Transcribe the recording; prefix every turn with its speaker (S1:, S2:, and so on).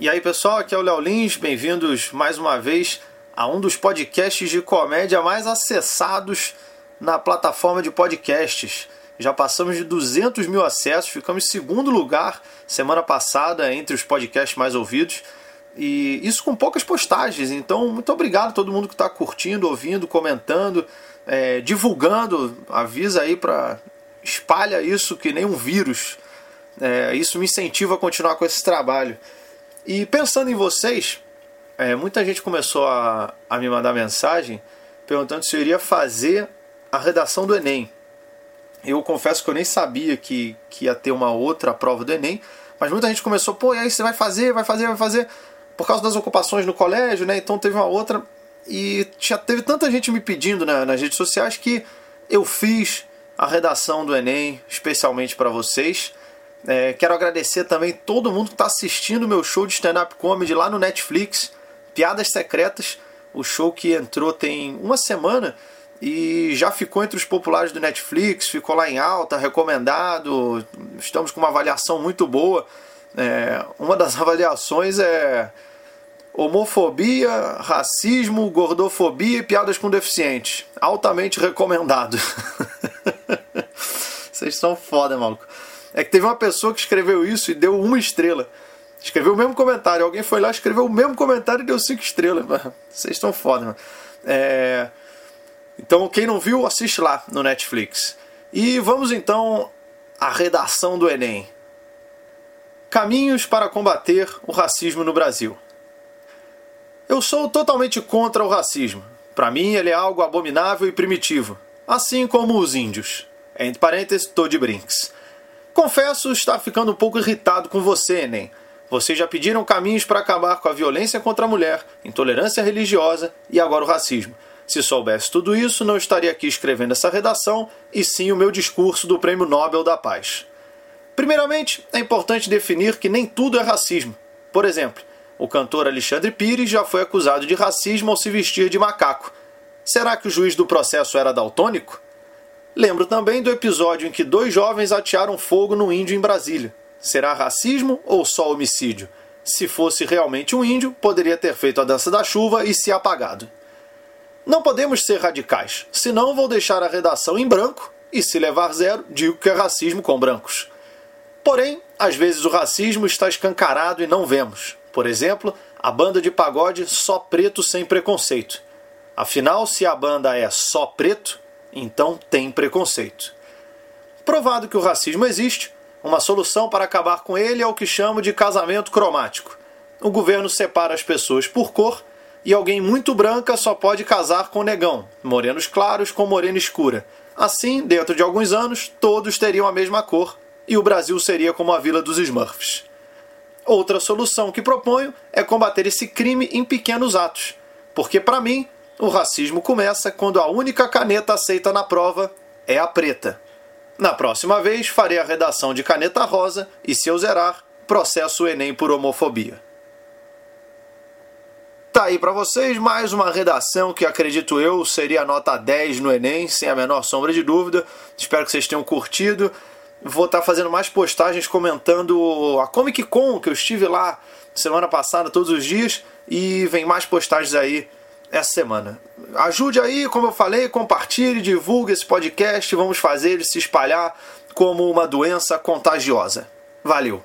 S1: E aí, pessoal, aqui é o Léo Lins, bem-vindos mais uma vez a um dos podcasts de comédia mais acessados na plataforma de podcasts. Já passamos de 200 mil acessos, ficamos em segundo lugar semana passada entre os podcasts mais ouvidos. E isso com poucas postagens. Então, muito obrigado a todo mundo que está curtindo, ouvindo, comentando, é, divulgando. Avisa aí para espalha isso que nem um vírus. É, isso me incentiva a continuar com esse trabalho. E pensando em vocês, é, muita gente começou a, a me mandar mensagem perguntando se eu iria fazer a redação do Enem. Eu confesso que eu nem sabia que, que ia ter uma outra prova do Enem, mas muita gente começou, pô, e aí você vai fazer, vai fazer, vai fazer, por causa das ocupações no colégio, né? Então teve uma outra. E já teve tanta gente me pedindo né, nas redes sociais que eu fiz a redação do Enem especialmente para vocês. É, quero agradecer também todo mundo que está assistindo o meu show de stand-up comedy lá no Netflix, Piadas Secretas, o show que entrou tem uma semana e já ficou entre os populares do Netflix, ficou lá em alta, recomendado, estamos com uma avaliação muito boa. É, uma das avaliações é homofobia, racismo, gordofobia e piadas com deficientes. Altamente recomendado. Vocês são foda, maluco. É que teve uma pessoa que escreveu isso e deu uma estrela. Escreveu o mesmo comentário. Alguém foi lá, escreveu o mesmo comentário e deu cinco estrelas. Vocês estão foda, mano. É... Então, quem não viu, assiste lá no Netflix. E vamos então à redação do Enem. Caminhos para combater o racismo no Brasil. Eu sou totalmente contra o racismo. Para mim, ele é algo abominável e primitivo, assim como os índios. Entre parênteses, tô de brinks. Confesso estar ficando um pouco irritado com você, Enem. Vocês já pediram caminhos para acabar com a violência contra a mulher, intolerância religiosa e agora o racismo. Se soubesse tudo isso, não estaria aqui escrevendo essa redação, e sim o meu discurso do Prêmio Nobel da Paz. Primeiramente, é importante definir que nem tudo é racismo. Por exemplo, o cantor Alexandre Pires já foi acusado de racismo ao se vestir de macaco. Será que o juiz do processo era daltônico? Lembro também do episódio em que dois jovens atearam fogo no índio em Brasília. Será racismo ou só homicídio? Se fosse realmente um índio, poderia ter feito a dança da chuva e se apagado. Não podemos ser radicais, senão vou deixar a redação em branco e, se levar zero, digo que é racismo com brancos. Porém, às vezes o racismo está escancarado e não vemos. Por exemplo, a banda de pagode Só Preto Sem Preconceito. Afinal, se a banda é só preto, então tem preconceito. Provado que o racismo existe, uma solução para acabar com ele é o que chamo de casamento cromático. O governo separa as pessoas por cor e alguém muito branca só pode casar com negão, morenos claros com morena escura. Assim, dentro de alguns anos, todos teriam a mesma cor e o Brasil seria como a Vila dos Smurfs. Outra solução que proponho é combater esse crime em pequenos atos, porque para mim o racismo começa quando a única caneta aceita na prova é a preta. Na próxima vez, farei a redação de caneta rosa e, se eu zerar, processo o Enem por homofobia. Tá aí para vocês mais uma redação que acredito eu seria nota 10 no Enem, sem a menor sombra de dúvida. Espero que vocês tenham curtido. Vou estar tá fazendo mais postagens comentando a Comic Con que eu estive lá semana passada todos os dias e vem mais postagens aí essa semana. Ajude aí, como eu falei, compartilhe, divulgue esse podcast, vamos fazer ele se espalhar como uma doença contagiosa. Valeu!